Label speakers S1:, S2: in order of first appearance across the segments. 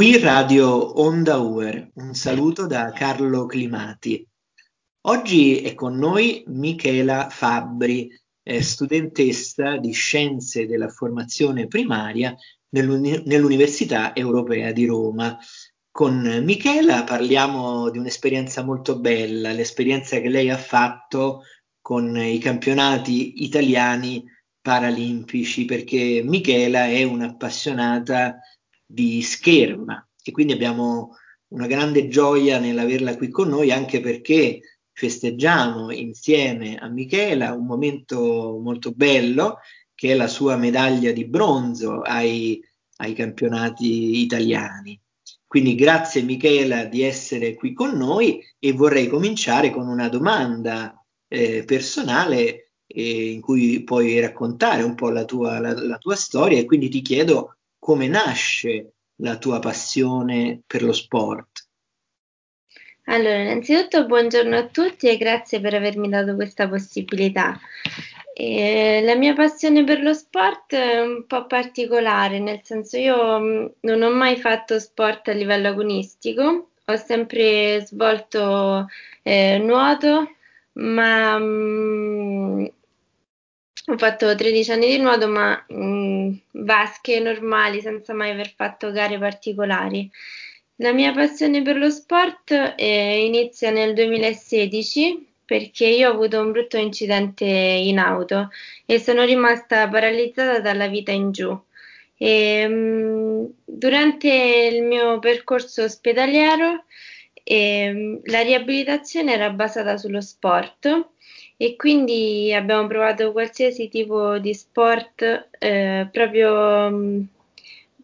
S1: Qui Radio Onda Uer, un saluto da Carlo Climati. Oggi è con noi Michela Fabbri, studentessa di Scienze della Formazione Primaria nell'Uni- nell'Università Europea di Roma. Con Michela parliamo di un'esperienza molto bella, l'esperienza che lei ha fatto con i campionati italiani paralimpici, perché Michela è un'appassionata di scherma e quindi abbiamo una grande gioia nell'averla qui con noi anche perché festeggiamo insieme a Michela un momento molto bello che è la sua medaglia di bronzo ai, ai campionati italiani. Quindi grazie Michela di essere qui con noi e vorrei cominciare con una domanda eh, personale eh, in cui puoi raccontare un po' la tua, la, la tua storia e quindi ti chiedo come nasce la tua passione per lo sport?
S2: Allora, innanzitutto buongiorno a tutti e grazie per avermi dato questa possibilità. E la mia passione per lo sport è un po' particolare, nel senso io mm, non ho mai fatto sport a livello agonistico, ho sempre svolto eh, nuoto, ma mh, mm, ho fatto 13 anni di nuoto, ma mh, mm, vasche normali, senza mai aver fatto gare particolari. La mia passione per lo sport eh, inizia nel 2016 perché io ho avuto un brutto incidente in auto e sono rimasta paralizzata dalla vita in giù. E, mh, mm, durante il mio percorso ospedaliero eh, la riabilitazione era basata sullo sport e quindi abbiamo provato qualsiasi tipo di sport eh, proprio mh,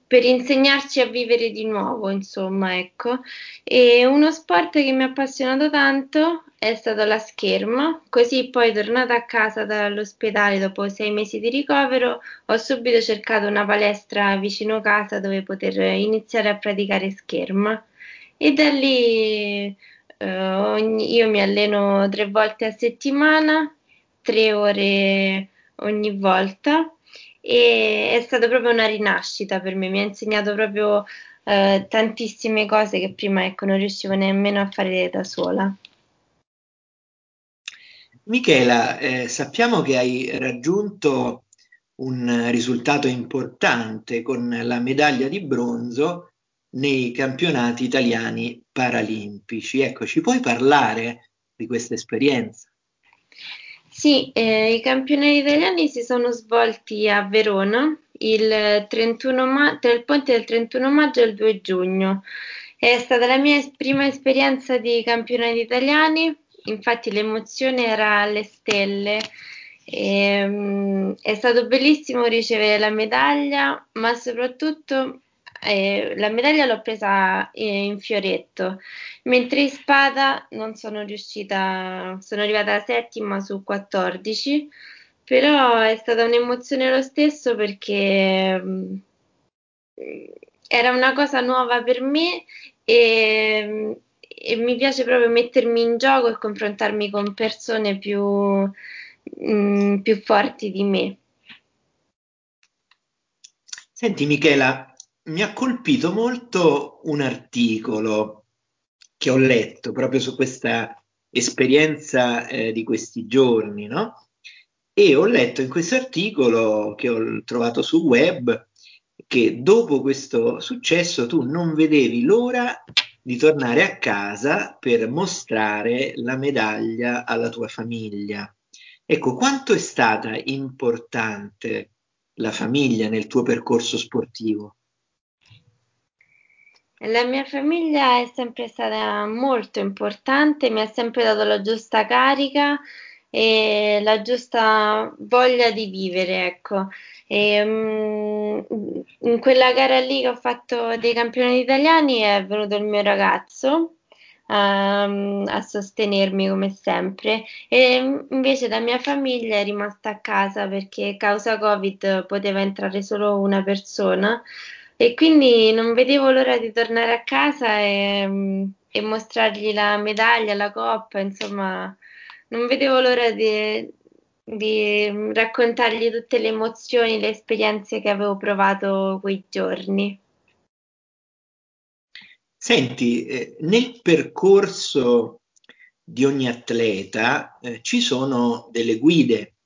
S2: per insegnarci a vivere di nuovo, insomma, ecco. E uno sport che mi ha appassionato tanto è stato la scherma, così poi tornata a casa dall'ospedale dopo sei mesi di ricovero, ho subito cercato una palestra vicino casa dove poter iniziare a praticare scherma e da lì ogni, io mi alleno tre volte a settimana, tre ore ogni volta e è stata proprio una rinascita per me, mi ha insegnato proprio eh, tantissime cose che prima ecco, non riuscivo nemmeno a fare da sola.
S1: Michela, eh, sappiamo che hai raggiunto un risultato importante con la medaglia di bronzo nei campionati italiani paralimpici. Ecco, ci puoi parlare di questa esperienza?
S2: Sì, eh, i campionati italiani si sono svolti a Verona il 31 ma- tra il ponte del 31 maggio e il 2 giugno. È stata la mia es- prima esperienza di campionati italiani, infatti l'emozione era alle stelle. E, um, è stato bellissimo ricevere la medaglia, ma soprattutto eh, la medaglia l'ho presa in fioretto, mentre in spada non sono riuscita, sono arrivata settima su 14, però è stata un'emozione lo stesso perché mh, era una cosa nuova per me e, e, mi piace proprio mettermi in gioco e confrontarmi con persone più, mh, più forti di me.
S1: Senti Michela, mi ha colpito molto un articolo che ho letto proprio su questa esperienza eh, di questi giorni, no? E ho letto in questo articolo che ho trovato sul web che dopo questo successo tu non vedevi l'ora di tornare a casa per mostrare la medaglia alla tua famiglia. Ecco, quanto è stata importante la famiglia nel tuo percorso sportivo?
S2: La mia famiglia è sempre stata molto importante, mi ha sempre dato la giusta carica e la giusta voglia di vivere, ecco. E, um, in quella gara lì che ho fatto dei campioni italiani è venuto il mio ragazzo um, a sostenermi come sempre e invece la mia famiglia è rimasta a casa perché causa Covid poteva entrare solo una persona e quindi non vedevo l'ora di tornare a casa e, e mostrargli la medaglia, la coppa, insomma, non vedevo l'ora di, di raccontargli tutte le emozioni, le esperienze che avevo provato quei giorni.
S1: Senti, eh, nel percorso di ogni atleta eh, ci sono delle guide,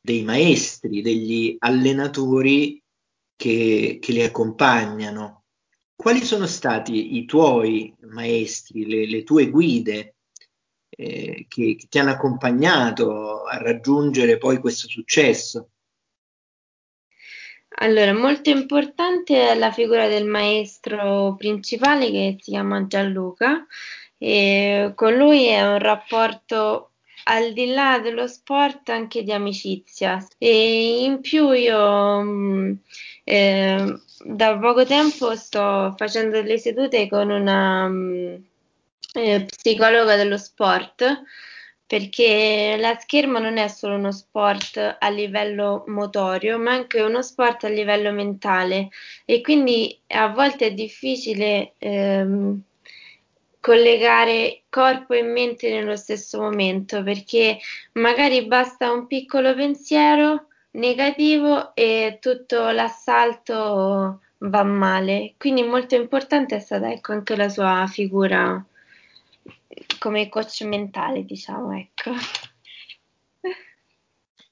S1: dei maestri, degli allenatori che, che li accompagnano. Quali sono stati i tuoi maestri, le, le tue guide eh, che, che ti hanno accompagnato a raggiungere poi questo successo?
S2: Allora, molto importante è la figura del maestro principale che si chiama Gianluca e con lui è un rapporto al di là dello sport anche di amicizia e in più io mm, eh, da poco tempo sto facendo delle sedute con una eh, psicologa dello sport perché la scherma non è solo uno sport a livello motorio, ma anche uno sport a livello mentale. E quindi a volte è difficile ehm, collegare corpo e mente nello stesso momento perché magari basta un piccolo pensiero negativo e tutto l'assalto va male. Quindi molto importante è stata ecco, anche la sua figura come coach mentale, diciamo, ecco.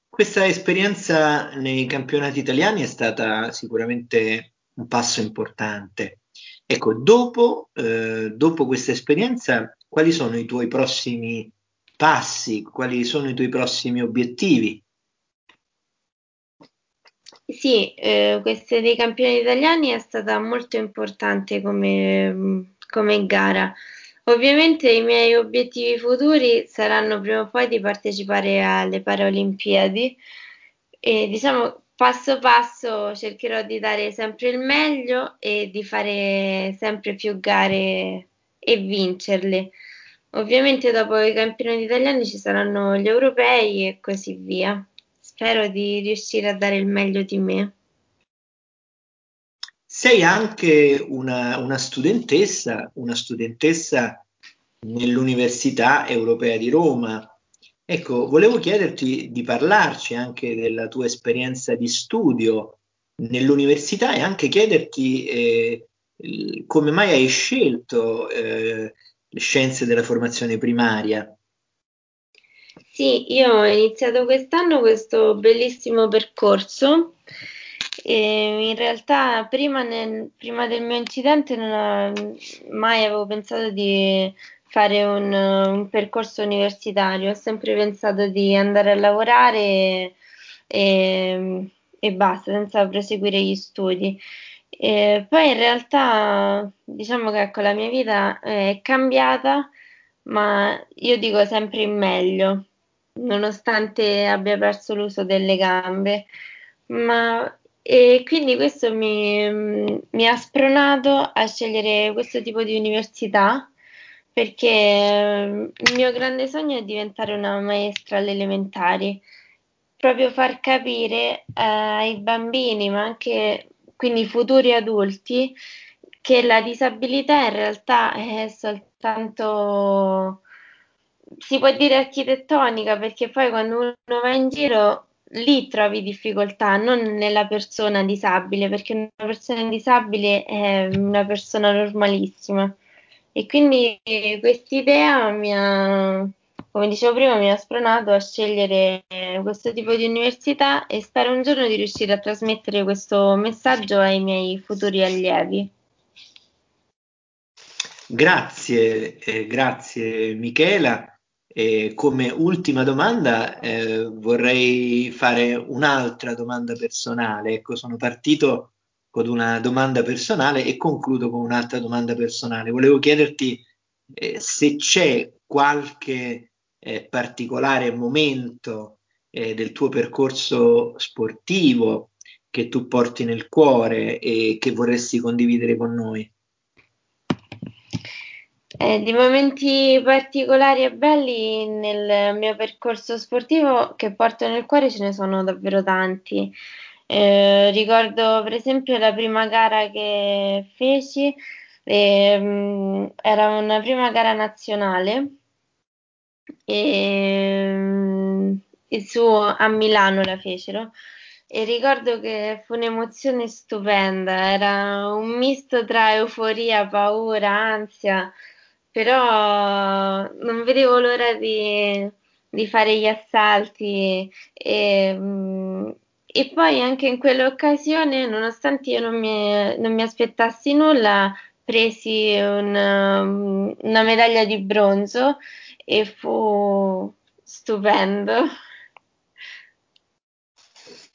S1: Questa esperienza nei campionati italiani è stata sicuramente un passo importante. Ecco, dopo, eh, dopo questa esperienza, quali sono i tuoi prossimi passi? Quali sono i tuoi prossimi obiettivi?
S2: Sì, eh, questa dei campioni italiani è stata molto importante come, come gara. Ovviamente i miei obiettivi futuri saranno prima o poi di partecipare alle Paralimpiadi e diciamo passo passo cercherò di dare sempre il meglio e di fare sempre più gare e vincerle. Ovviamente dopo i campionati italiani ci saranno gli europei e così via. Spero di riuscire a dare il meglio di me.
S1: Sei anche una, una studentessa, una studentessa nell'Università Europea di Roma. Ecco, volevo chiederti di parlarci anche della tua esperienza di studio nell'università e anche chiederti eh, come mai hai scelto eh, le scienze della formazione primaria.
S2: Sì, io ho iniziato quest'anno questo bellissimo percorso. E in realtà prima, nel, prima del mio incidente non ho, mai avevo pensato di fare un, un, percorso universitario, ho sempre pensato di andare a lavorare e, e basta, senza proseguire gli studi. E poi in realtà diciamo che ecco, la mia vita è cambiata, ma io dico sempre in meglio, nonostante abbia perso l'uso delle gambe. Ma e quindi questo mi, mi, ha spronato a scegliere questo tipo di università perché il mio grande sogno è diventare una maestra alle elementari, proprio far capire eh, ai bambini, ma anche quindi futuri adulti, che la disabilità in realtà è soltanto, si può dire architettonica, perché poi quando uno va in giro lì trovi difficoltà, non nella persona disabile, perché una persona disabile è una persona normalissima. E quindi quest'idea mi ha, come dicevo prima, mi ha spronato a scegliere questo tipo di università e spero un giorno di riuscire a trasmettere questo messaggio ai miei futuri allievi.
S1: Grazie, eh, grazie Michela. E come ultima domanda eh, vorrei fare un'altra domanda personale. Ecco, sono partito con una domanda personale e concludo con un'altra domanda personale. Volevo chiederti eh, se c'è qualche eh, particolare momento eh, del tuo percorso sportivo che tu porti nel cuore e che vorresti condividere con noi.
S2: Eh, di momenti particolari e belli nel mio percorso sportivo che porto nel cuore ce ne sono davvero tanti. Eh, ricordo per esempio la prima gara che feci, eh, era una prima gara nazionale e, e su, a Milano la fecero e ricordo che fu un'emozione stupenda, era un misto tra euforia, paura, ansia, però non vedevo l'ora di, di fare gli assalti e, mm, e poi anche in quell'occasione, nonostante io non mi, non mi aspettassi nulla, presi una, una medaglia di bronzo e fu stupendo.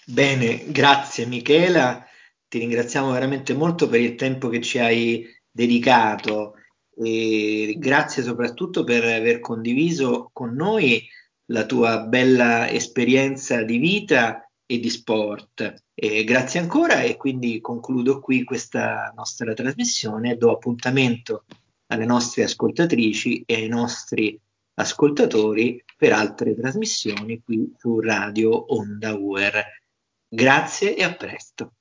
S1: Bene, grazie Michela, ti ringraziamo veramente molto per il tempo che ci hai dedicato e grazie soprattutto per aver condiviso con noi la tua bella esperienza di vita e di sport. E grazie ancora e quindi concludo qui questa nostra trasmissione do appuntamento alle nostre ascoltatrici e ai nostri ascoltatori per altre trasmissioni qui su Radio Onda UR. Grazie e a presto.